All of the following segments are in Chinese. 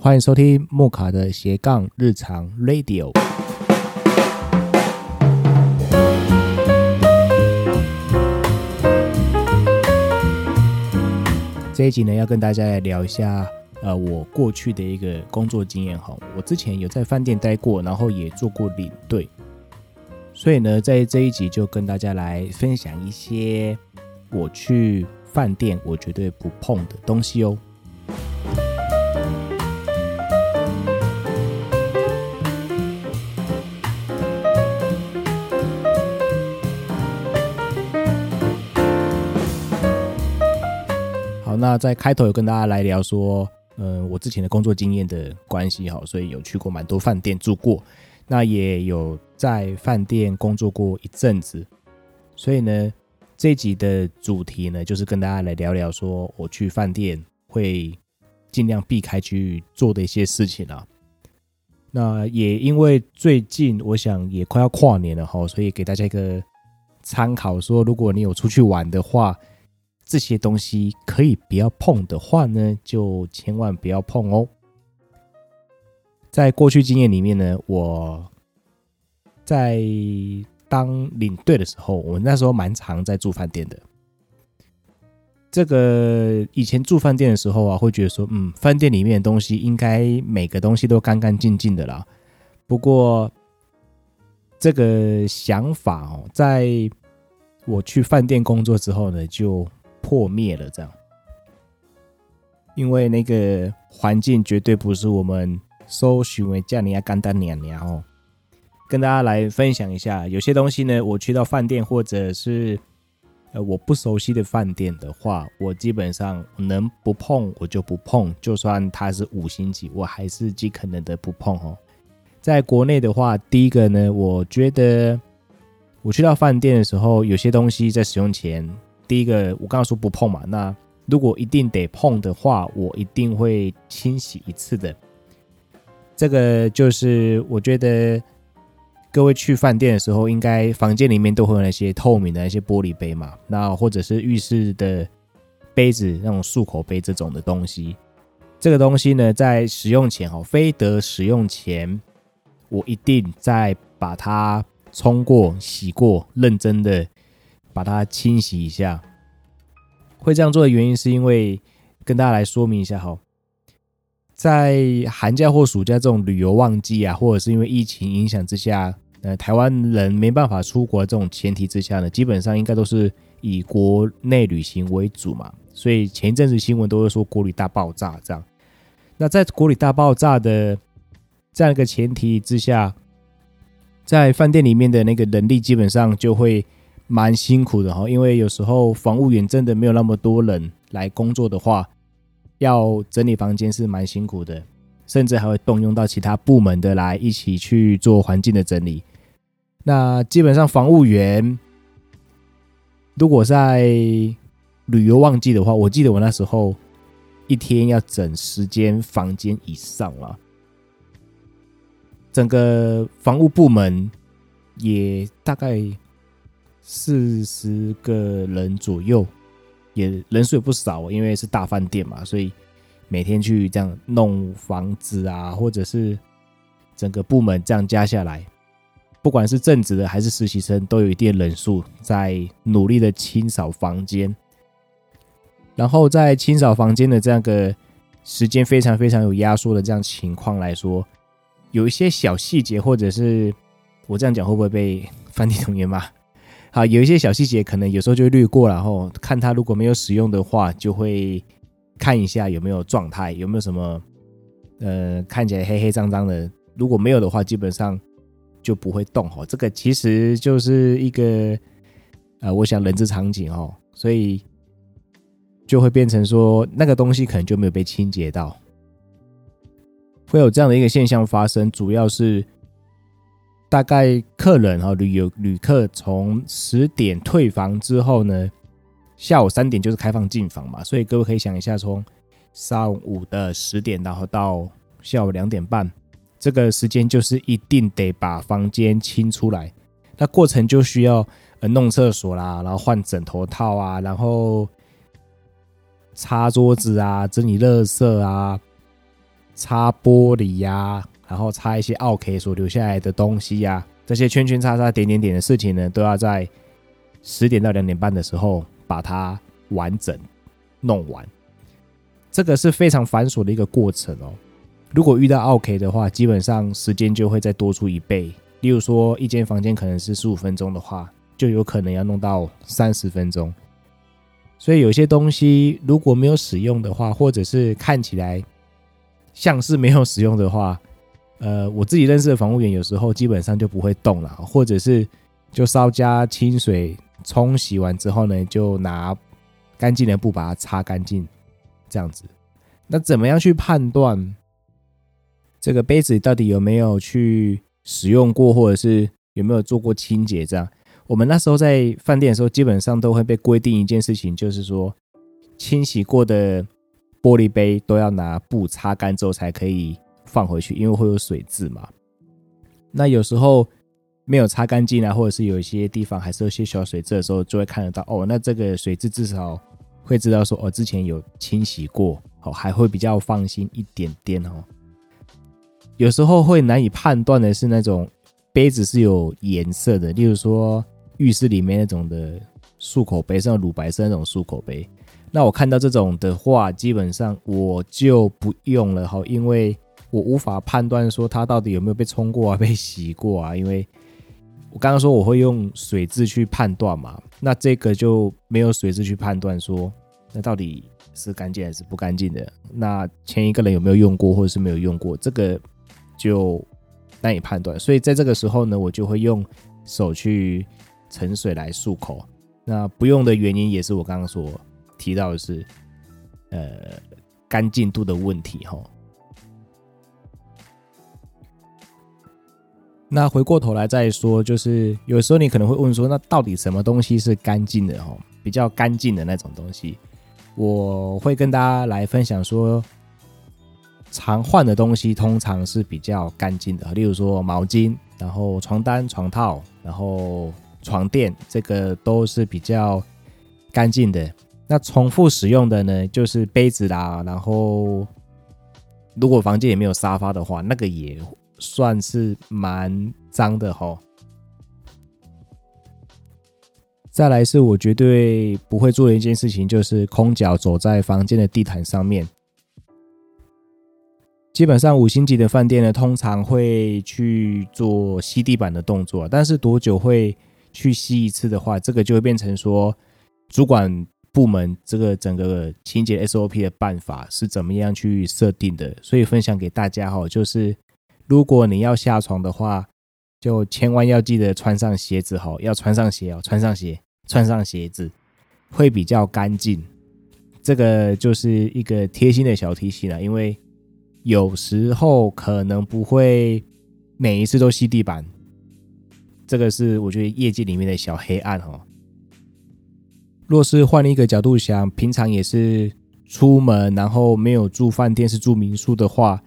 欢迎收听木卡的斜杠日常 Radio。这一集呢，要跟大家来聊一下，呃，我过去的一个工作经验哈。我之前有在饭店待过，然后也做过领队，所以呢，在这一集就跟大家来分享一些我去饭店我绝对不碰的东西哦。那在开头有跟大家来聊说，呃，我之前的工作经验的关系哈，所以有去过蛮多饭店住过，那也有在饭店工作过一阵子，所以呢，这集的主题呢，就是跟大家来聊聊说，我去饭店会尽量避开去做的一些事情啊。那也因为最近我想也快要跨年了哈，所以给大家一个参考，说如果你有出去玩的话。这些东西可以不要碰的话呢，就千万不要碰哦。在过去经验里面呢，我在当领队的时候，我那时候蛮常在住饭店的。这个以前住饭店的时候啊，会觉得说，嗯，饭店里面的东西应该每个东西都干干净净的啦。不过，这个想法哦，在我去饭店工作之后呢，就破灭了，这样，因为那个环境绝对不是我们搜寻为叫你要干单娘娘哦。跟大家来分享一下，有些东西呢，我去到饭店或者是呃我不熟悉的饭店的话，我基本上能不碰我就不碰，就算它是五星级，我还是尽可能的不碰哦。在国内的话，第一个呢，我觉得我去到饭店的时候，有些东西在使用前。第一个，我刚刚说不碰嘛，那如果一定得碰的话，我一定会清洗一次的。这个就是我觉得各位去饭店的时候，应该房间里面都会有那些透明的那些玻璃杯嘛，那或者是浴室的杯子那种漱口杯这种的东西。这个东西呢，在使用前哦，非得使用前，我一定再把它冲过、洗过，认真的。把它清洗一下，会这样做的原因是因为跟大家来说明一下哈，在寒假或暑假这种旅游旺季啊，或者是因为疫情影响之下，呃，台湾人没办法出国这种前提之下呢，基本上应该都是以国内旅行为主嘛，所以前一阵子新闻都会说国旅大爆炸这样。那在国旅大爆炸的这样一个前提之下，在饭店里面的那个人力基本上就会。蛮辛苦的哈，因为有时候房务员真的没有那么多人来工作的话，要整理房间是蛮辛苦的，甚至还会动用到其他部门的来一起去做环境的整理。那基本上房务员如果在旅游旺季的话，我记得我那时候一天要整十间房间以上了，整个房务部门也大概。四十个人左右，也人数也不少，因为是大饭店嘛，所以每天去这样弄房子啊，或者是整个部门这样加下来，不管是正职的还是实习生，都有一定人数在努力的清扫房间。然后在清扫房间的这样个时间非常非常有压缩的这样情况来说，有一些小细节，或者是我这样讲会不会被饭店同学骂？好，有一些小细节可能有时候就略过，然后看他如果没有使用的话，就会看一下有没有状态，有没有什么呃看起来黑黑脏脏的。如果没有的话，基本上就不会动哦。这个其实就是一个呃，我想人之常情哦，所以就会变成说那个东西可能就没有被清洁到，会有这样的一个现象发生，主要是。大概客人哈，旅游旅客从十点退房之后呢，下午三点就是开放进房嘛，所以各位可以想一下，从上午的十点，然后到下午两点半，这个时间就是一定得把房间清出来。那过程就需要呃弄厕所啦，然后换枕头套啊，然后擦桌子啊，整理垃圾啊。擦玻璃呀、然后擦一些奥 K 所留下来的东西呀、这些圈圈叉叉点点点的事情呢，都要在十点到两点半的时候把它完整弄完。这个是非常繁琐的一个过程哦。如果遇到奥 K 的话，基本上时间就会再多出一倍。例如说，一间房间可能是十五分钟的话，就有可能要弄到三十分钟。所以有些东西如果没有使用的话，或者是看起来像是没有使用的话，呃，我自己认识的房务员有时候基本上就不会动了，或者是就稍加清水冲洗完之后呢，就拿干净的布把它擦干净，这样子。那怎么样去判断这个杯子到底有没有去使用过，或者是有没有做过清洁？这样。我们那时候在饭店的时候，基本上都会被规定一件事情，就是说，清洗过的玻璃杯都要拿布擦干之后才可以放回去，因为会有水渍嘛。那有时候没有擦干净啊，或者是有一些地方还是有些小水渍的时候，就会看得到哦。那这个水渍至少会知道说哦，之前有清洗过，哦，还会比较放心一点点哦。有时候会难以判断的是那种杯子是有颜色的，例如说。浴室里面那种的漱口杯，像乳白色那种漱口杯，那我看到这种的话，基本上我就不用了哈，因为我无法判断说它到底有没有被冲过啊，被洗过啊。因为我刚刚说我会用水质去判断嘛，那这个就没有水质去判断说那到底是干净还是不干净的。那前一个人有没有用过或者是没有用过，这个就难以判断。所以在这个时候呢，我就会用手去。盛水来漱口，那不用的原因也是我刚刚所提到的是，呃，干净度的问题哈。那回过头来再说，就是有时候你可能会问说，那到底什么东西是干净的哈？比较干净的那种东西，我会跟大家来分享说，常换的东西通常是比较干净的，例如说毛巾，然后床单、床套，然后。床垫这个都是比较干净的。那重复使用的呢，就是杯子啦。然后，如果房间也没有沙发的话，那个也算是蛮脏的齁。再来是我绝对不会做的一件事情，就是空脚走在房间的地毯上面。基本上五星级的饭店呢，通常会去做吸地板的动作，但是多久会？去吸一次的话，这个就会变成说，主管部门这个整个清洁 SOP 的办法是怎么样去设定的？所以分享给大家哈，就是如果你要下床的话，就千万要记得穿上鞋子哦，要穿上鞋哦，穿上鞋，穿上鞋子会比较干净。这个就是一个贴心的小提醒了，因为有时候可能不会每一次都吸地板。这个是我觉得业界里面的小黑暗哦。若是换一个角度想，平常也是出门，然后没有住饭店，是住民宿的话，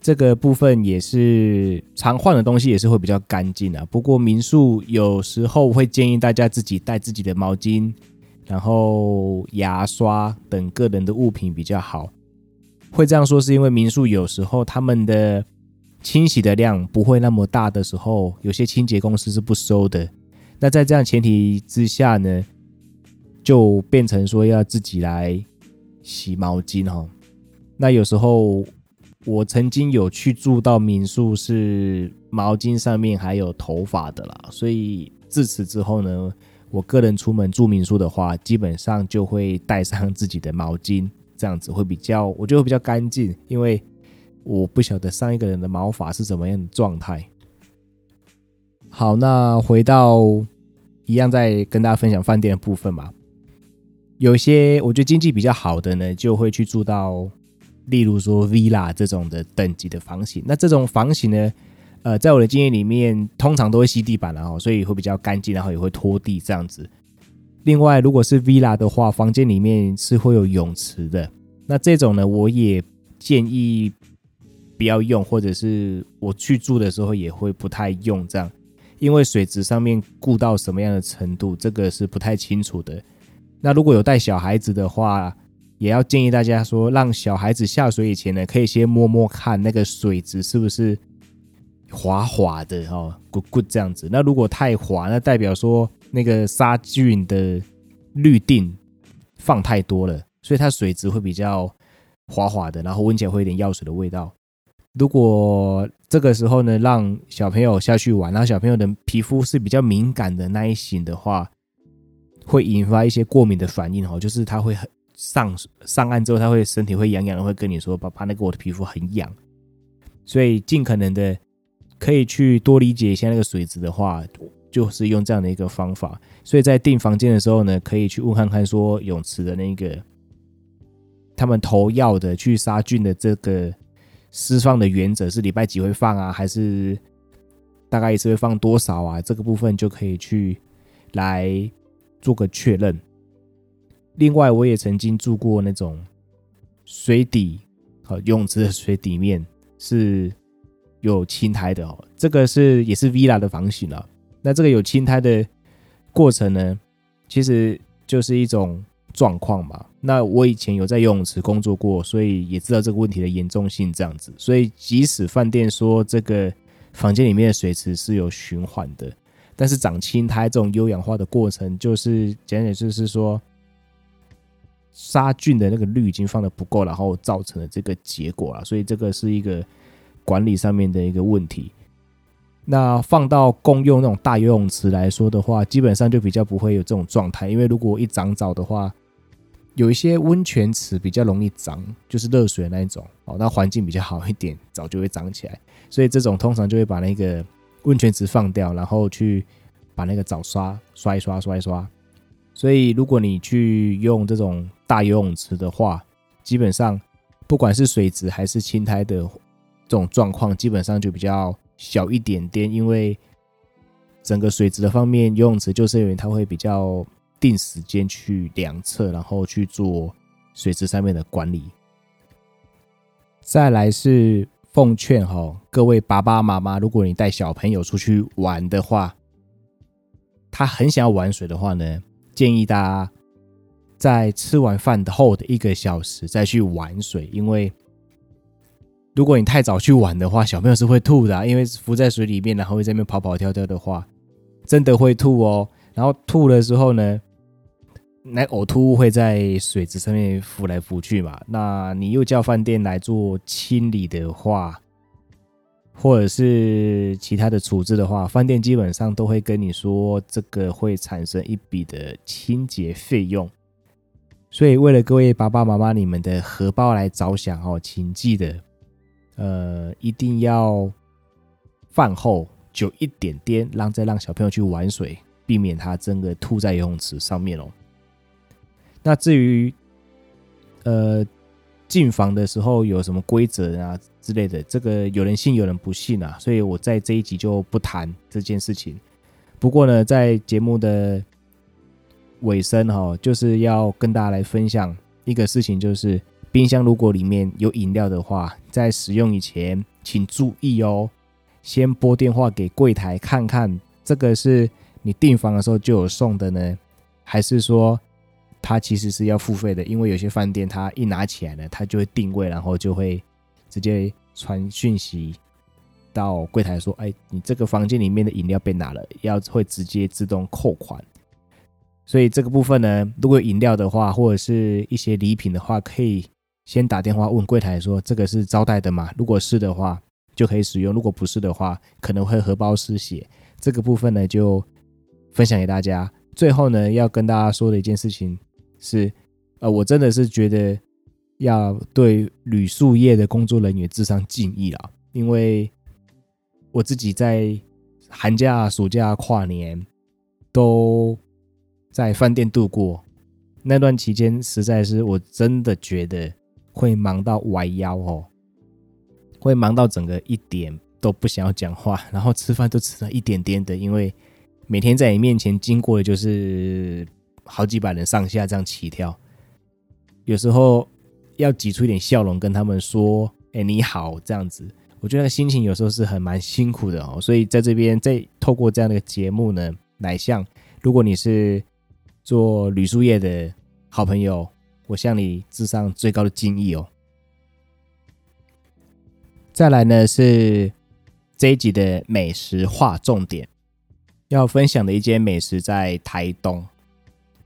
这个部分也是常换的东西也是会比较干净啊。不过民宿有时候会建议大家自己带自己的毛巾，然后牙刷等个人的物品比较好。会这样说是因为民宿有时候他们的。清洗的量不会那么大的时候，有些清洁公司是不收的。那在这样前提之下呢，就变成说要自己来洗毛巾哈。那有时候我曾经有去住到民宿，是毛巾上面还有头发的啦。所以自此之后呢，我个人出门住民宿的话，基本上就会带上自己的毛巾，这样子会比较，我觉得会比较干净，因为。我不晓得上一个人的毛发是怎么样的状态。好，那回到一样，再跟大家分享饭店的部分嘛。有些我觉得经济比较好的呢，就会去住到，例如说 villa 这种的等级的房型。那这种房型呢，呃，在我的经验里面，通常都会吸地板，然后所以会比较干净，然后也会拖地这样子。另外，如果是 villa 的话，房间里面是会有泳池的。那这种呢，我也建议。不要用，或者是我去住的时候也会不太用这样，因为水质上面顾到什么样的程度，这个是不太清楚的。那如果有带小孩子的话，也要建议大家说，让小孩子下水以前呢，可以先摸摸看那个水质是不是滑滑的哦，good good 这样子。那如果太滑，那代表说那个杀菌的氯定放太多了，所以它水质会比较滑滑的，然后闻起来会有点药水的味道。如果这个时候呢，让小朋友下去玩，然后小朋友的皮肤是比较敏感的那一型的话，会引发一些过敏的反应哦，就是他会很上上岸之后，他会身体会痒痒的，会跟你说：“爸爸，那个我的皮肤很痒。”所以尽可能的可以去多理解一下那个水质的话，就是用这样的一个方法。所以在订房间的时候呢，可以去问看看说泳池的那个他们投药的去杀菌的这个。释放的原则是礼拜几会放啊，还是大概一次会放多少啊？这个部分就可以去来做个确认。另外，我也曾经住过那种水底和游泳池的水底面是有青苔的哦，这个是也是 Villa 的房型啊。那这个有青苔的过程呢，其实就是一种。状况嘛，那我以前有在游泳池工作过，所以也知道这个问题的严重性。这样子，所以即使饭店说这个房间里面的水池是有循环的，但是长青苔这种优氧化的过程，就是简简就是说杀菌的那个氯已经放的不够，然后造成了这个结果了。所以这个是一个管理上面的一个问题。那放到公用那种大游泳池来说的话，基本上就比较不会有这种状态，因为如果一长藻的话。有一些温泉池比较容易长，就是热水那一种哦，那环境比较好一点，藻就会长起来。所以这种通常就会把那个温泉池放掉，然后去把那个藻刷刷一刷，刷一刷。所以如果你去用这种大游泳池的话，基本上不管是水质还是青苔的这种状况，基本上就比较小一点点，因为整个水质的方面，游泳池就是因为它会比较。定时间去量测，然后去做水质上面的管理。再来是奉劝哈，各位爸爸妈妈，如果你带小朋友出去玩的话，他很想要玩水的话呢，建议大家在吃完饭后的一个小时再去玩水，因为如果你太早去玩的话，小朋友是会吐的，因为浮在水里面，然后会在那边跑跑跳跳的话，真的会吐哦。然后吐的时候呢，那呕吐物会在水池上面浮来浮去嘛？那你又叫饭店来做清理的话，或者是其他的处置的话，饭店基本上都会跟你说，这个会产生一笔的清洁费用。所以为了各位爸爸妈妈你们的荷包来着想哦，请记得，呃，一定要饭后久一点点，让再让小朋友去玩水，避免他真的吐在游泳池上面哦。那至于，呃，进房的时候有什么规则啊之类的，这个有人信有人不信啊，所以我在这一集就不谈这件事情。不过呢，在节目的尾声哈，就是要跟大家来分享一个事情，就是冰箱如果里面有饮料的话，在使用以前请注意哦，先拨电话给柜台看看，这个是你订房的时候就有送的呢，还是说？它其实是要付费的，因为有些饭店它一拿起来呢，它就会定位，然后就会直接传讯息到柜台说：“哎，你这个房间里面的饮料被拿了，要会直接自动扣款。”所以这个部分呢，如果有饮料的话，或者是一些礼品的话，可以先打电话问柜台说：“这个是招待的吗？”如果是的话，就可以使用；如果不是的话，可能会荷包失血。这个部分呢，就分享给大家。最后呢，要跟大家说的一件事情。是，呃，我真的是觉得要对旅宿业的工作人员致上敬意啦，因为我自己在寒假、暑假、跨年都在饭店度过，那段期间实在是我真的觉得会忙到弯腰哦，会忙到整个一点都不想要讲话，然后吃饭都吃了一点点的，因为每天在你面前经过的就是。好几百人上下这样起跳，有时候要挤出一点笑容跟他们说：“哎，你好。”这样子，我觉得心情有时候是很蛮辛苦的哦。所以在这边再透过这样的节目呢，来向如果你是做旅宿业的好朋友，我向你致上最高的敬意哦。再来呢是这一集的美食划重点，要分享的一间美食在台东，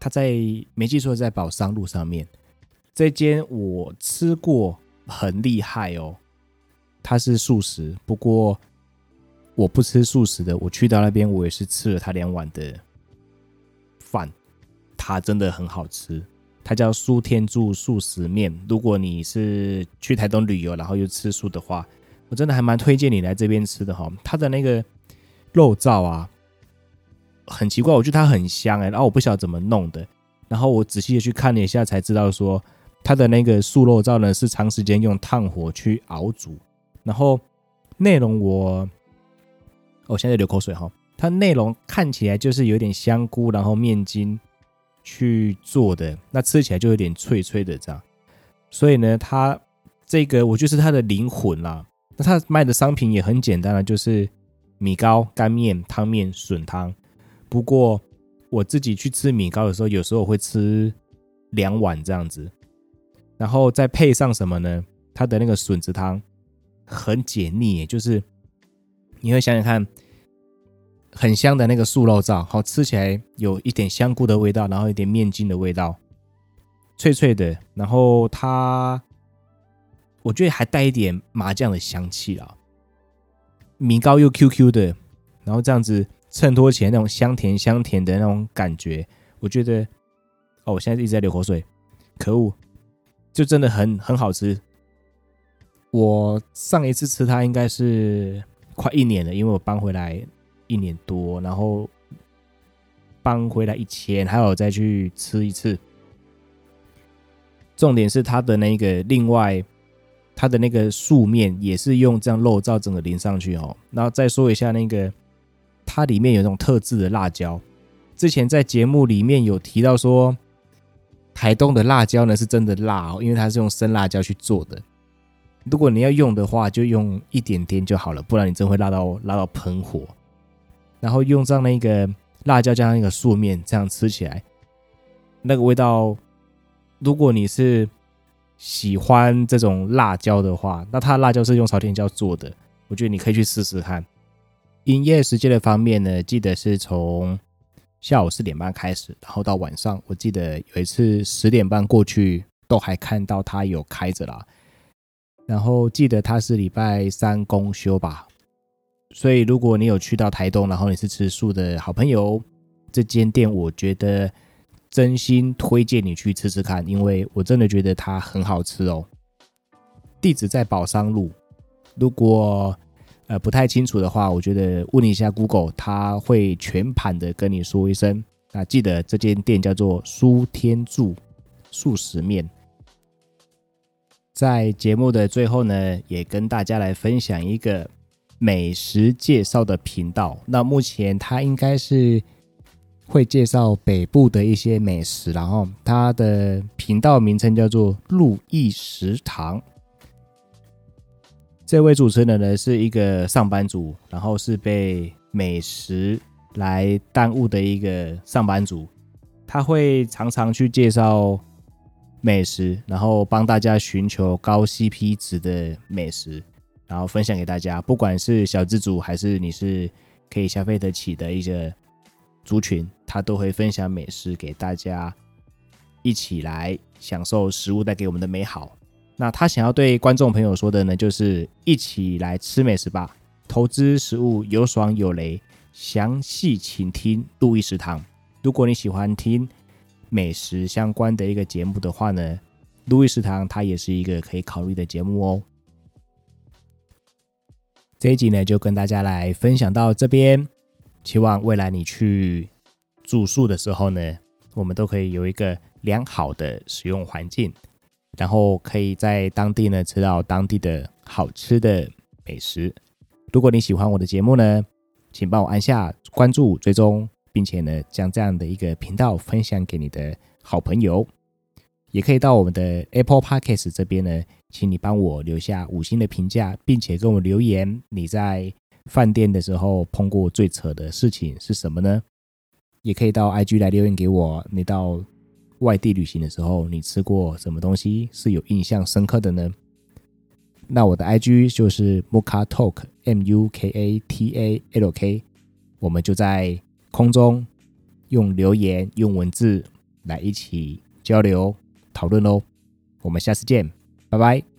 它在没记错在宝山路上面。这间我吃过，很厉害哦。它是素食，不过我不吃素食的。我去到那边，我也是吃了他两碗的饭，它真的很好吃。它叫苏天柱素食面。如果你是去台东旅游，然后又吃素的话，我真的还蛮推荐你来这边吃的哈，它的那个肉燥啊，很奇怪，我觉得它很香哎，然后我不晓得怎么弄的，然后我仔细的去看了一下，才知道说它的那个素肉燥呢是长时间用炭火去熬煮，然后内容我，我现在流口水哈，它内容看起来就是有点香菇，然后面筋去做的，那吃起来就有点脆脆的这样，所以呢，它这个我就是它的灵魂啦。那他卖的商品也很简单了，就是米糕、干面、汤面、笋汤。不过我自己去吃米糕的时候，有时候我会吃两碗这样子，然后再配上什么呢？他的那个笋子汤很解腻，就是你会想想看，很香的那个素肉燥，好吃起来有一点香菇的味道，然后一点面筋的味道，脆脆的，然后它。我觉得还带一点麻酱的香气啊，米糕又 Q Q 的，然后这样子衬托起来那种香甜香甜的那种感觉，我觉得哦，我现在一直在流口水，可恶，就真的很很好吃。我上一次吃它应该是快一年了，因为我搬回来一年多，然后搬回来以前还有再去吃一次。重点是它的那个另外。它的那个素面也是用这样肉燥整个淋上去哦，然后再说一下那个，它里面有那种特制的辣椒。之前在节目里面有提到说，台东的辣椒呢是真的辣哦，因为它是用生辣椒去做的。如果你要用的话，就用一点点就好了，不然你真会辣到辣到喷火。然后用上那个辣椒加上那个素面，这样吃起来，那个味道，如果你是。喜欢这种辣椒的话，那它辣椒是用朝天椒做的，我觉得你可以去试试看。营业时间的方面呢，记得是从下午四点半开始，然后到晚上，我记得有一次十点半过去都还看到它有开着啦。然后记得它是礼拜三公休吧，所以如果你有去到台东，然后你是吃素的好朋友，这间店我觉得。真心推荐你去吃吃看，因为我真的觉得它很好吃哦。地址在宝商路，如果呃不太清楚的话，我觉得问一下 Google，他会全盘的跟你说一声。那记得这间店叫做苏天柱素食面。在节目的最后呢，也跟大家来分享一个美食介绍的频道。那目前他应该是。会介绍北部的一些美食，然后他的频道名称叫做“路易食堂”。这位主持人呢是一个上班族，然后是被美食来耽误的一个上班族。他会常常去介绍美食，然后帮大家寻求高 CP 值的美食，然后分享给大家。不管是小资族，还是你是可以消费得起的一些族群。他都会分享美食给大家，一起来享受食物带给我们的美好。那他想要对观众朋友说的呢，就是一起来吃美食吧。投资食物有爽有雷，详细请听路易食堂。如果你喜欢听美食相关的一个节目的话呢，路易食堂它也是一个可以考虑的节目哦。这一集呢，就跟大家来分享到这边，希望未来你去。住宿的时候呢，我们都可以有一个良好的使用环境，然后可以在当地呢吃到当地的好吃的美食。如果你喜欢我的节目呢，请帮我按下关注、追踪，并且呢将这样的一个频道分享给你的好朋友。也可以到我们的 Apple Podcast 这边呢，请你帮我留下五星的评价，并且跟我留言，你在饭店的时候碰过最扯的事情是什么呢？也可以到 IG 来留言给我，你到外地旅行的时候，你吃过什么东西是有印象深刻的呢？那我的 IG 就是 Muka Talk M U K A T A L K，我们就在空中用留言、用文字来一起交流讨论哦。我们下次见，拜拜。